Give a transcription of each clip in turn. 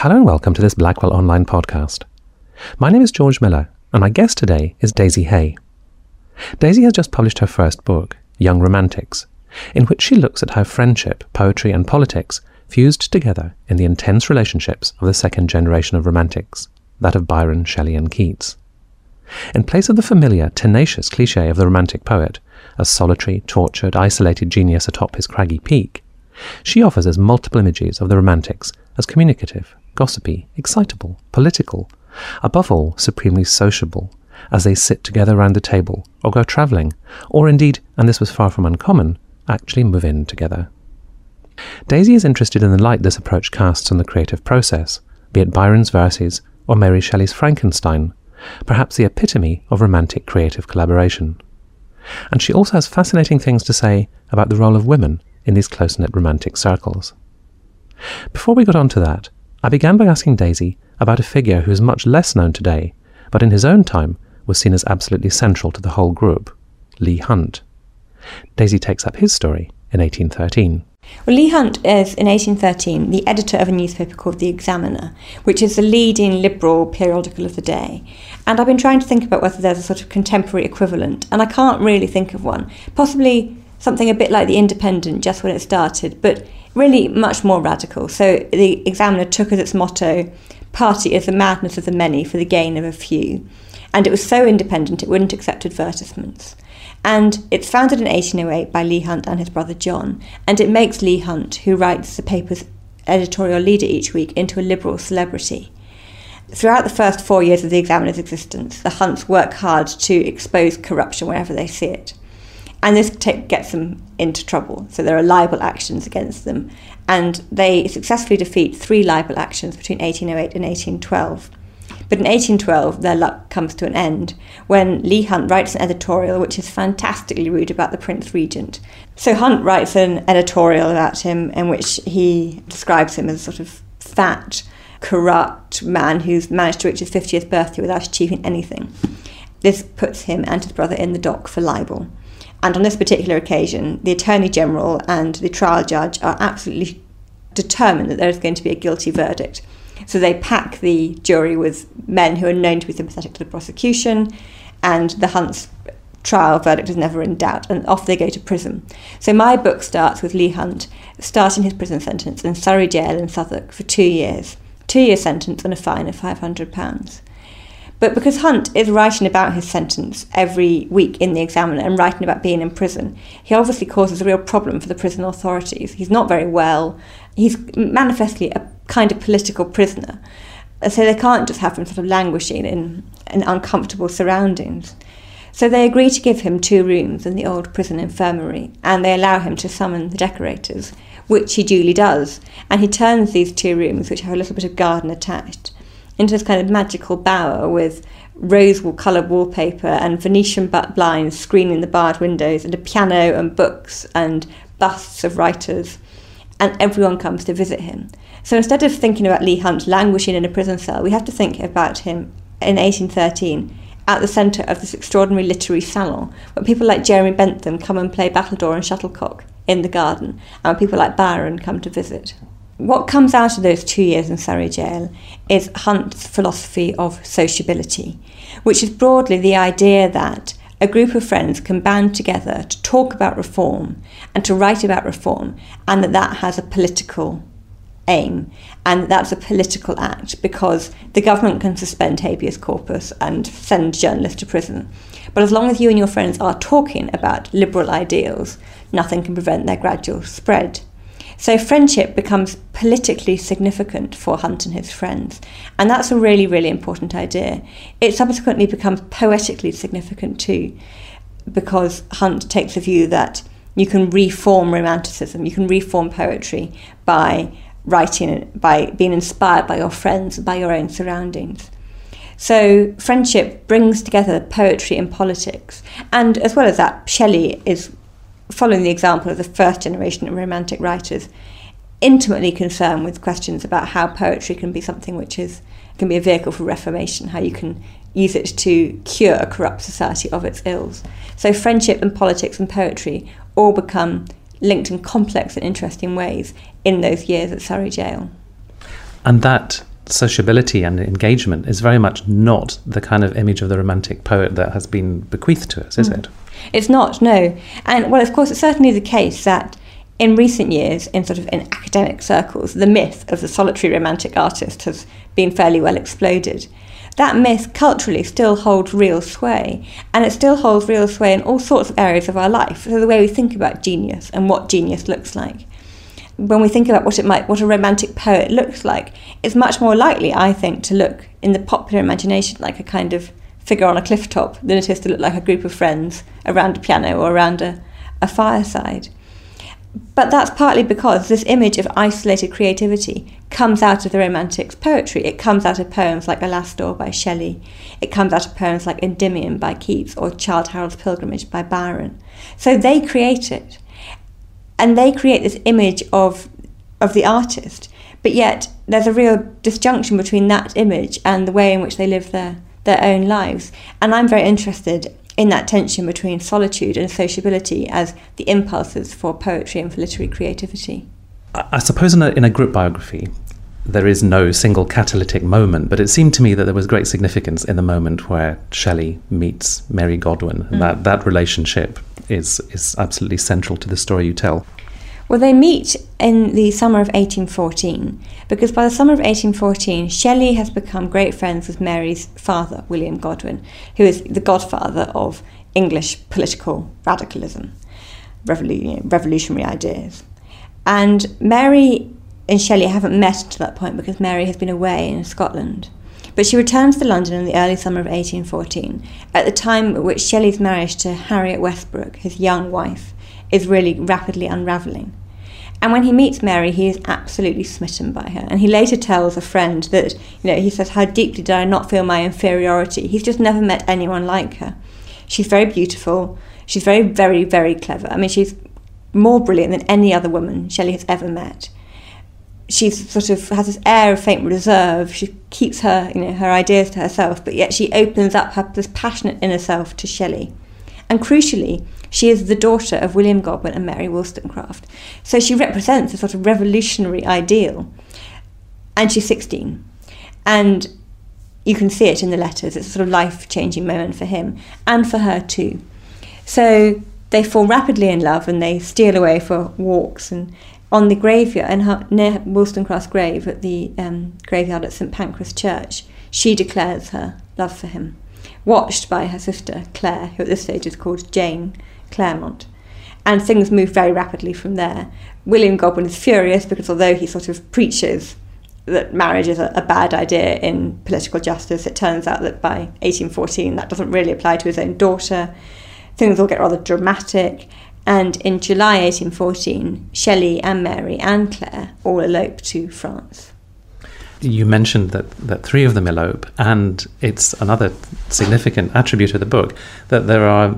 Hello and welcome to this Blackwell Online podcast. My name is George Miller, and my guest today is Daisy Hay. Daisy has just published her first book, Young Romantics, in which she looks at how friendship, poetry, and politics fused together in the intense relationships of the second generation of romantics, that of Byron, Shelley, and Keats. In place of the familiar, tenacious cliche of the romantic poet, a solitary, tortured, isolated genius atop his craggy peak, she offers us multiple images of the romantics as communicative, gossipy, excitable, political, above all, supremely sociable, as they sit together round the table, or go travelling, or indeed, and this was far from uncommon, actually move in together. Daisy is interested in the light this approach casts on the creative process, be it Byron's verses or Mary Shelley's Frankenstein, perhaps the epitome of romantic creative collaboration. And she also has fascinating things to say about the role of women in these close knit romantic circles. Before we got on to that, I began by asking Daisy about a figure who is much less known today, but in his own time was seen as absolutely central to the whole group Leigh Hunt. Daisy takes up his story in 1813. Well, Leigh Hunt is, in 1813, the editor of a newspaper called The Examiner, which is the leading liberal periodical of the day. And I've been trying to think about whether there's a sort of contemporary equivalent, and I can't really think of one. Possibly something a bit like The Independent just when it started, but really much more radical. So the Examiner took as its motto, Party is the madness of the many for the gain of a few. And it was so independent it wouldn't accept advertisements. And it's founded in 1808 by Leigh Hunt and his brother John, and it makes Leigh Hunt, who writes the paper's editorial leader each week, into a liberal celebrity. Throughout the first four years of the Examiner's existence, the Hunts work hard to expose corruption wherever they see it and this gets them into trouble. So there are libel actions against them, and they successfully defeat three libel actions between 1808 and 1812. But in 1812, their luck comes to an end when Leigh Hunt writes an editorial which is fantastically rude about the Prince Regent. So Hunt writes an editorial about him in which he describes him as a sort of fat, corrupt man who's managed to reach his 50th birthday without achieving anything. This puts him and his brother in the dock for libel. And on this particular occasion, the Attorney General and the trial judge are absolutely determined that there is going to be a guilty verdict. So they pack the jury with men who are known to be sympathetic to the prosecution, and the Hunt's trial verdict is never in doubt, and off they go to prison. So my book starts with Leigh Hunt starting his prison sentence in Surrey Jail in Southwark for two years, two year sentence and a fine of £500. But because Hunt is writing about his sentence every week in the Examiner and writing about being in prison, he obviously causes a real problem for the prison authorities. He's not very well. He's manifestly a kind of political prisoner. So they can't just have him sort of languishing in, in uncomfortable surroundings. So they agree to give him two rooms in the old prison infirmary and they allow him to summon the decorators, which he duly does. And he turns these two rooms, which have a little bit of garden attached, into this kind of magical bower with rose coloured wallpaper and Venetian blinds screening the barred windows and a piano and books and busts of writers. And everyone comes to visit him. So instead of thinking about Leigh Hunt languishing in a prison cell, we have to think about him in 1813 at the centre of this extraordinary literary salon, where people like Jeremy Bentham come and play battledore and shuttlecock in the garden, and people like Byron come to visit. What comes out of those two years in Surrey Jail is Hunt's philosophy of sociability, which is broadly the idea that a group of friends can band together to talk about reform and to write about reform, and that that has a political aim and that's a political act because the government can suspend habeas corpus and send journalists to prison. But as long as you and your friends are talking about liberal ideals, nothing can prevent their gradual spread. So friendship becomes politically significant for Hunt and his friends. And that's a really, really important idea. It subsequently becomes poetically significant too, because Hunt takes a view that you can reform romanticism, you can reform poetry by writing, by being inspired by your friends, by your own surroundings. So friendship brings together poetry and politics. And as well as that, Shelley is following the example of the first generation of romantic writers, intimately concerned with questions about how poetry can be something which is can be a vehicle for reformation, how you can use it to cure a corrupt society of its ills. So friendship and politics and poetry all become linked in complex and interesting ways in those years at Surrey Jail. And that sociability and engagement is very much not the kind of image of the romantic poet that has been bequeathed to us, is mm. it? It's not, no. And well, of course, it's certainly the case that in recent years, in sort of in academic circles, the myth of the solitary romantic artist has been fairly well exploded. That myth culturally still holds real sway, and it still holds real sway in all sorts of areas of our life. So the way we think about genius and what genius looks like. When we think about what it might, what a romantic poet looks like, it's much more likely, I think, to look in the popular imagination like a kind of figure on a cliff top than it is to look like a group of friends around a piano or around a, a fireside. But that's partly because this image of isolated creativity comes out of the Romantics' poetry. It comes out of poems like Alastor by Shelley. It comes out of poems like Endymion by Keats or Childe Harold's Pilgrimage by Byron. So they create it. And they create this image of, of the artist. But yet there's a real disjunction between that image and the way in which they live their, their own lives. And I'm very interested in that tension between solitude and sociability as the impulses for poetry and for literary creativity. I suppose in a, in a group biography, there is no single catalytic moment, but it seemed to me that there was great significance in the moment where Shelley meets Mary Godwin. Mm. That that relationship is is absolutely central to the story you tell. Well, they meet in the summer of 1814 because by the summer of 1814, Shelley has become great friends with Mary's father, William Godwin, who is the godfather of English political radicalism, revolutionary ideas. And Mary and Shelley haven't met to that point because Mary has been away in Scotland. But she returns to London in the early summer of 1814, at the time at which Shelley's marriage to Harriet Westbrook, his young wife, is really rapidly unravelling. And when he meets Mary, he is absolutely smitten by her. And he later tells a friend that, you know, he says, How deeply did I not feel my inferiority? He's just never met anyone like her. She's very beautiful. She's very, very, very clever. I mean, she's more brilliant than any other woman Shelley has ever met. She's sort of has this air of faint reserve. She keeps her, you know, her ideas to herself, but yet she opens up her this passionate inner self to Shelley. And crucially, she is the daughter of William Godwin and Mary Wollstonecraft. So she represents a sort of revolutionary ideal. And she's 16. And you can see it in the letters. It's a sort of life changing moment for him and for her too. So they fall rapidly in love and they steal away for walks and on the graveyard and her, near Wollstonecraft's grave at the um, graveyard at St Pancras Church, she declares her love for him, watched by her sister Claire, who at this stage is called Jane, Clairmont. And things move very rapidly from there. William Godwin is furious because although he sort of preaches that marriage is a, a, bad idea in political justice, it turns out that by 1814 that doesn't really apply to his own daughter. Things all get rather dramatic. And in July 1814, Shelley and Mary and Claire all elope to France. You mentioned that, that three of them elope, and it's another significant attribute of the book that there are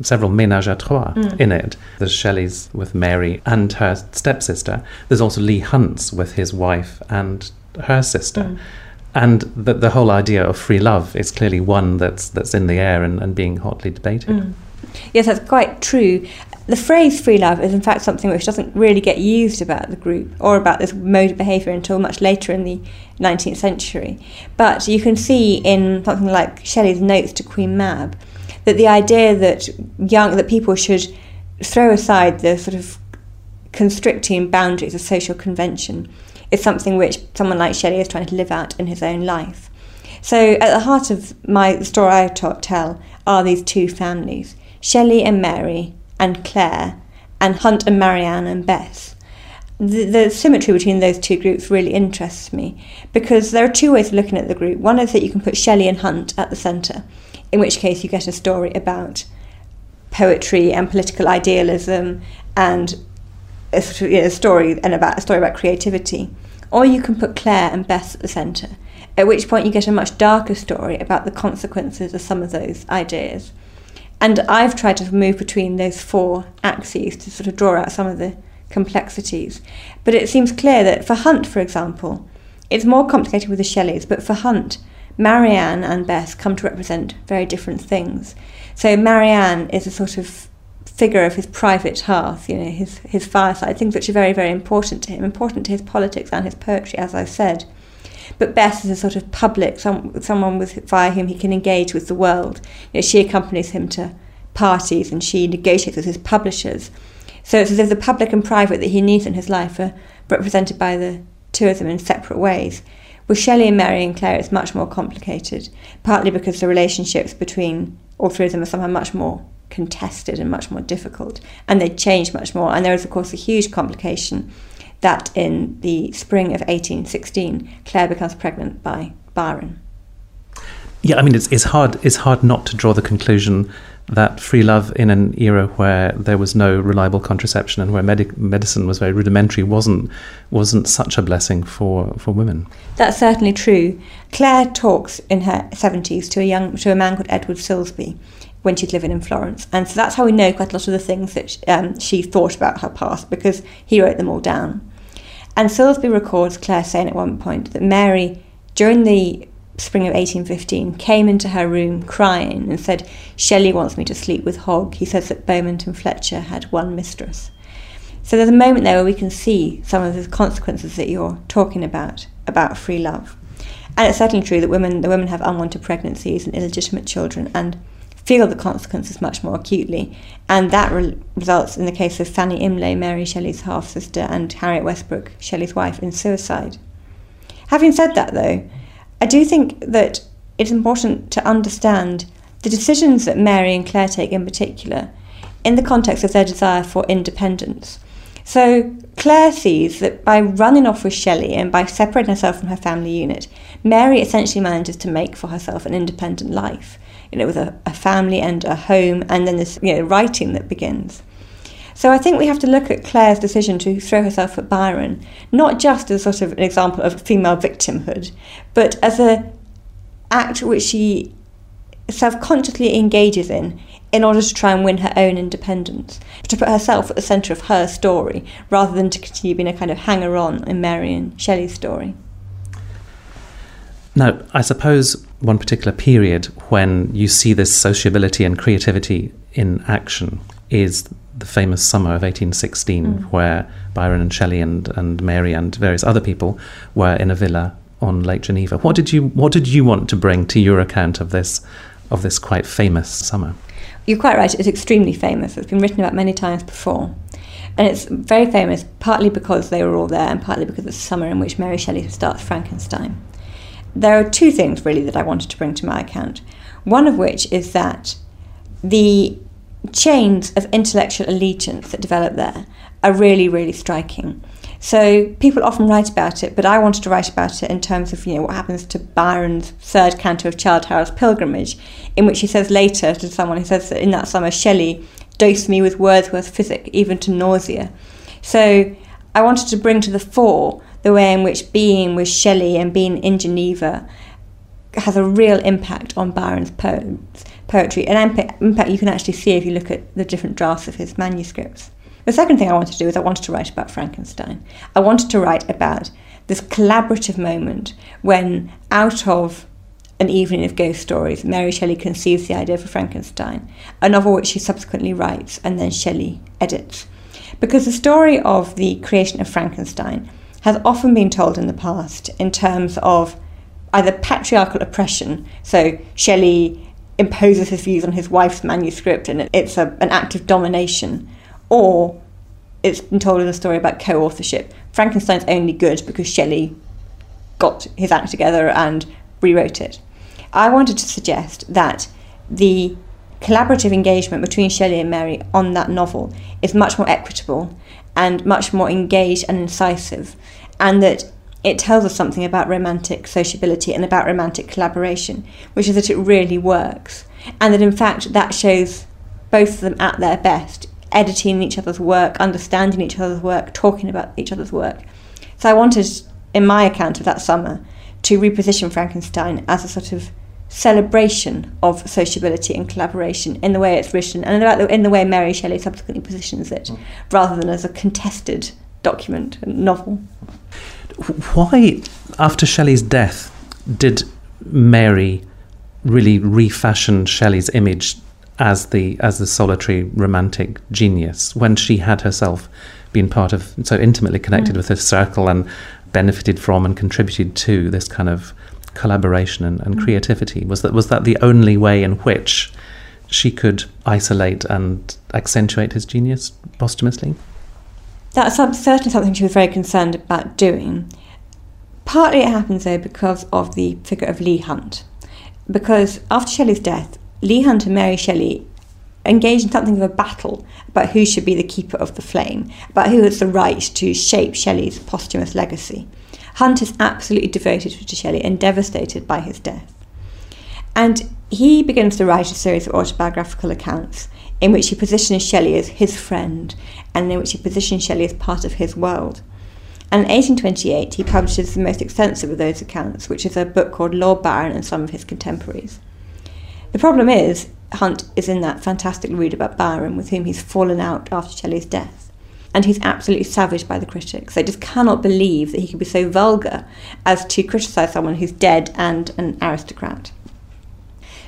several ménages à trois mm. in it. There's Shelley's with Mary and her stepsister. There's also Leigh Hunt's with his wife and her sister. Mm. And the, the whole idea of free love is clearly one that's that's in the air and, and being hotly debated. Mm. Yes, that's quite true. The phrase free love is in fact something which doesn't really get used about the group or about this mode of behaviour until much later in the 19th century. But you can see in something like Shelley's notes to Queen Mab that the idea that young that people should throw aside the sort of constricting boundaries of social convention is something which someone like Shelley is trying to live out in his own life. So at the heart of my story I tell are these two families, Shelley and Mary and Claire, and Hunt and Marianne and Bess. The, the, symmetry between those two groups really interests me because there are two ways of looking at the group. One is that you can put Shelley and Hunt at the centre, in which case you get a story about poetry and political idealism and a, you know, story and about a story about creativity. Or you can put Claire and Bess at the centre, at which point you get a much darker story about the consequences of some of those ideas. And I've tried to move between those four axes to sort of draw out some of the complexities. But it seems clear that for Hunt, for example, it's more complicated with the Shelleys, but for Hunt, Marianne and Bess come to represent very different things. So Marianne is a sort of figure of his private hearth, you know, his, his fireside, things which are very, very important to him, important to his politics and his poetry, as I've said. But Bess is a sort of public, some, someone with, via whom he can engage with the world. You know, she accompanies him to parties and she negotiates with his publishers. So it's as if the public and private that he needs in his life are represented by the two of them in separate ways. With Shelley and Mary and Claire, it's much more complicated, partly because the relationships between all three of them are somehow much more contested and much more difficult, and they change much more. And there is, of course, a huge complication that in the spring of 1816, Claire becomes pregnant by Byron. Yeah, I mean, it's, it's hard. It's hard not to draw the conclusion that free love in an era where there was no reliable contraception and where medic- medicine was very rudimentary wasn't wasn't such a blessing for, for women. That's certainly true. Claire talks in her seventies to a young to a man called Edward Silsbee when she's living in Florence, and so that's how we know quite a lot of the things that um, she thought about her past because he wrote them all down. And Silsbee records Claire saying at one point that Mary, during the spring of 1815, came into her room crying and said, Shelley wants me to sleep with Hogg. He says that Beaumont and Fletcher had one mistress. So there's a moment there where we can see some of the consequences that you're talking about, about free love. And it's certainly true that women, the women have unwanted pregnancies and illegitimate children and feel the consequences much more acutely. And that re- results in the case of Fanny Imlay, Mary Shelley's half sister, and Harriet Westbrook, Shelley's wife, in suicide. Having said that, though, I do think that it's important to understand the decisions that Mary and Claire take in particular in the context of their desire for independence. So Claire sees that by running off with Shelley and by separating herself from her family unit, Mary essentially manages to make for herself an independent life, you know, with a, a family and a home, and then this you know, writing that begins. So I think we have to look at Claire's decision to throw herself at Byron, not just as sort of an example of female victimhood, but as an act which she self-consciously engages in in order to try and win her own independence, to put herself at the centre of her story, rather than to continue being a kind of hanger-on in Mary and Shelley's story. Now, I suppose one particular period when you see this sociability and creativity in action is the famous summer of 1816, mm. where Byron and Shelley and, and Mary and various other people were in a villa on Lake Geneva. What did you What did you want to bring to your account of this of this quite famous summer? You're quite right. It's extremely famous. It's been written about many times before, and it's very famous partly because they were all there, and partly because it's the summer in which Mary Shelley starts Frankenstein. There are two things really that I wanted to bring to my account. One of which is that the chains of intellectual allegiance that develop there are really, really striking. So people often write about it, but I wanted to write about it in terms of you know what happens to Byron's third canto of Childe Harold's Pilgrimage, in which he says later to someone, he says that in that summer Shelley dosed me with Wordsworth physic, even to nausea. So I wanted to bring to the fore the way in which being with Shelley and being in Geneva has a real impact on Byron's poems poetry, an impact you can actually see if you look at the different drafts of his manuscripts. The second thing I wanted to do is I wanted to write about Frankenstein. I wanted to write about this collaborative moment when, out of an evening of ghost stories, Mary Shelley conceives the idea for Frankenstein, a novel which she subsequently writes and then Shelley edits. Because the story of the creation of Frankenstein has often been told in the past in terms of either patriarchal oppression, so Shelley imposes his views on his wife's manuscript and it's a, an act of domination, or it's been told as a story about co authorship. Frankenstein's only good because Shelley got his act together and rewrote it. I wanted to suggest that the collaborative engagement between Shelley and Mary on that novel is much more equitable and much more engaged and incisive, and that it tells us something about romantic sociability and about romantic collaboration, which is that it really works. And that in fact, that shows both of them at their best, editing each other's work, understanding each other's work, talking about each other's work. So I wanted, in my account of that summer, to reposition Frankenstein as a sort of celebration of sociability and collaboration in the way it's written and about in the way Mary Shelley subsequently positions it, mm. rather than as a contested document and novel why, after Shelley's death, did Mary really refashion Shelley's image as the as the solitary romantic genius when she had herself been part of so intimately connected mm. with this circle and benefited from and contributed to this kind of collaboration and, and creativity? Was that was that the only way in which she could isolate and accentuate his genius posthumously? That's certainly something she was very concerned about doing. Partly it happens though because of the figure of Leigh Hunt. Because after Shelley's death, Leigh Hunt and Mary Shelley engaged in something of a battle about who should be the keeper of the flame, about who has the right to shape Shelley's posthumous legacy. Hunt is absolutely devoted to Shelley and devastated by his death. And he begins to write a series of autobiographical accounts in which he positions Shelley as his friend and in which he positions Shelley as part of his world. And in 1828, he publishes the most extensive of those accounts, which is a book called Lord Byron and Some of His Contemporaries. The problem is, Hunt is in that fantastic read about Byron, with whom he's fallen out after Shelley's death. And he's absolutely savaged by the critics. They just cannot believe that he could be so vulgar as to criticise someone who's dead and an aristocrat.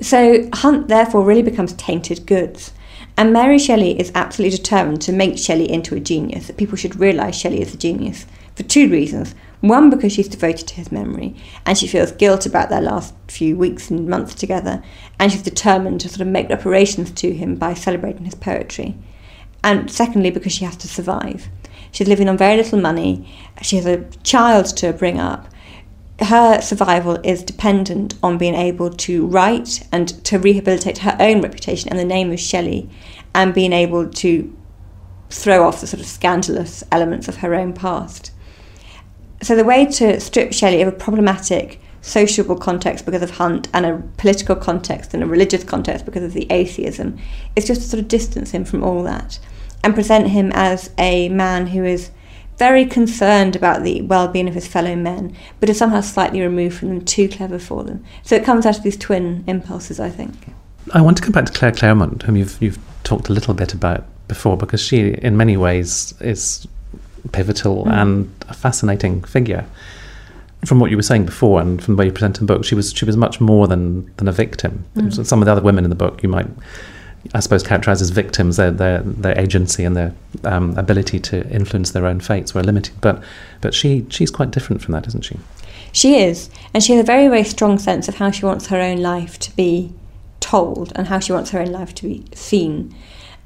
So Hunt therefore really becomes tainted goods. And Mary Shelley is absolutely determined to make Shelley into a genius, that people should realise Shelley is a genius, for two reasons. One, because she's devoted to his memory and she feels guilt about their last few weeks and months together, and she's determined to sort of make reparations to him by celebrating his poetry. And secondly, because she has to survive. She's living on very little money, she has a child to bring up, her survival is dependent on being able to write and to rehabilitate her own reputation and the name of Shelley and being able to throw off the sort of scandalous elements of her own past. So, the way to strip Shelley of a problematic sociable context because of Hunt and a political context and a religious context because of the atheism is just to sort of distance him from all that and present him as a man who is very concerned about the well-being of his fellow men, but is somehow slightly removed from them, too clever for them. So it comes out of these twin impulses, I think. I want to come back to Claire Clairmont, whom you've you've talked a little bit about before, because she, in many ways, is pivotal mm. and a fascinating figure. From what you were saying before, and from the way you present in the book, she was she was much more than than a victim. Mm. Some of the other women in the book, you might I suppose, characterize as victims, their, their, their agency and their um, ability to influence their own fates were limited. But, but she, she's quite different from that, isn't she? She is. And she has a very, very strong sense of how she wants her own life to be told and how she wants her own life to be seen.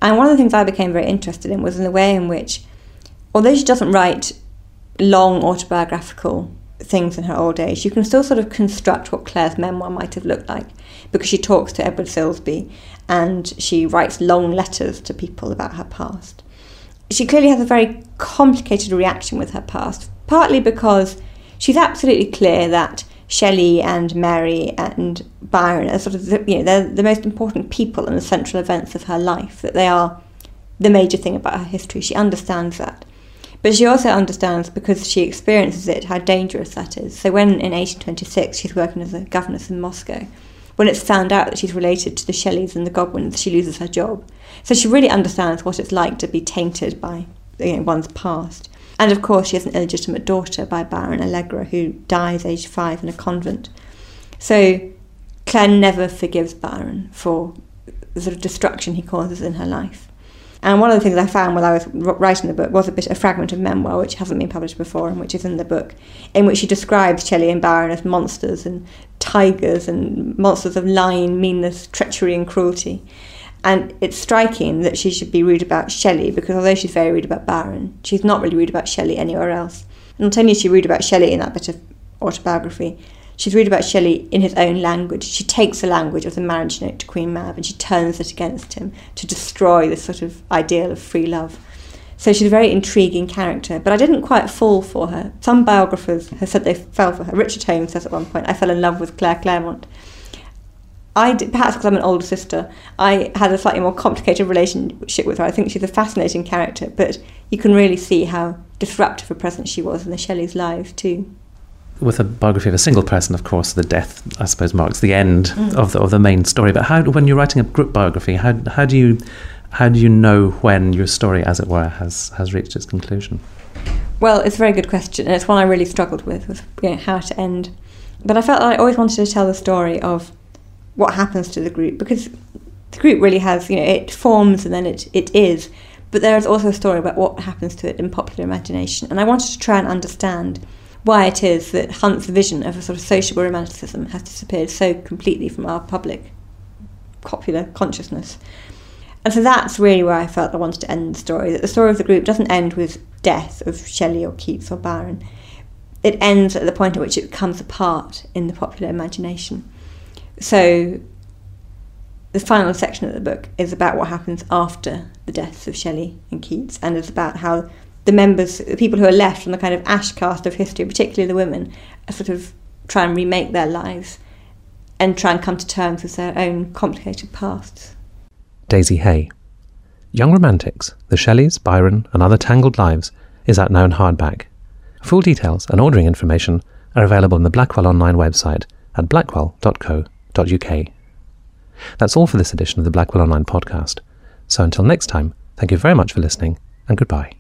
And one of the things I became very interested in was in the way in which, although she doesn't write long autobiographical things in her old age, you can still sort of construct what Claire's memoir might have looked like because she talks to Edward Silsbee and she writes long letters to people about her past. She clearly has a very complicated reaction with her past, partly because she's absolutely clear that Shelley and Mary and Byron are sort of the, you know they're the most important people and the central events of her life. That they are the major thing about her history. She understands that. But she also understands, because she experiences it, how dangerous that is. So when in 1826 she's working as a governess in Moscow, when it's found out that she's related to the Shelleys and the Godwins, she loses her job. So she really understands what it's like to be tainted by you know, one's past. And of course, she has an illegitimate daughter by Byron Allegra, who dies aged five in a convent. So Claire never forgives Byron for the sort of destruction he causes in her life. And one of the things I found while I was writing the book was a bit a fragment of memoir which hasn't been published before and which is in the book, in which she describes Shelley and Byron as monsters and tigers and monsters of lying, meanness, treachery, and cruelty. And it's striking that she should be rude about Shelley because although she's very rude about Byron, she's not really rude about Shelley anywhere else. And not only is she rude about Shelley in that bit of autobiography, She's read about Shelley in his own language. She takes the language of the marriage note to Queen Mab and she turns it against him to destroy this sort of ideal of free love. So she's a very intriguing character, but I didn't quite fall for her. Some biographers have said they fell for her. Richard Holmes says at one point, I fell in love with Claire Clairmont. I did, perhaps because I'm an older sister, I had a slightly more complicated relationship with her. I think she's a fascinating character, but you can really see how disruptive a presence she was in the Shelleys' lives too with a biography of a single person, of course, the death, I suppose, marks the end mm. of, the, of the main story. But how, when you're writing a group biography, how, how do you how do you know when your story, as it were, has has reached its conclusion? Well, it's a very good question, and it's one I really struggled with, with you know, how to end. But I felt like I always wanted to tell the story of what happens to the group because the group really has, you know, it forms and then it, it is. But there is also a story about what happens to it in popular imagination. And I wanted to try and understand why it is that Hunt's vision of a sort of sociable romanticism has disappeared so completely from our public popular consciousness. And so that's really where I felt I wanted to end the story. That the story of the group doesn't end with death of Shelley or Keats or Byron. It ends at the point at which it comes apart in the popular imagination. So the final section of the book is about what happens after the deaths of Shelley and Keats, and it's about how the members, the people who are left from the kind of ash cast of history, particularly the women, sort of try and remake their lives and try and come to terms with their own complicated pasts. Daisy Hay. Young Romantics, The Shelleys, Byron, and Other Tangled Lives is out now in hardback. Full details and ordering information are available on the Blackwell Online website at blackwell.co.uk. That's all for this edition of the Blackwell Online podcast. So until next time, thank you very much for listening and goodbye.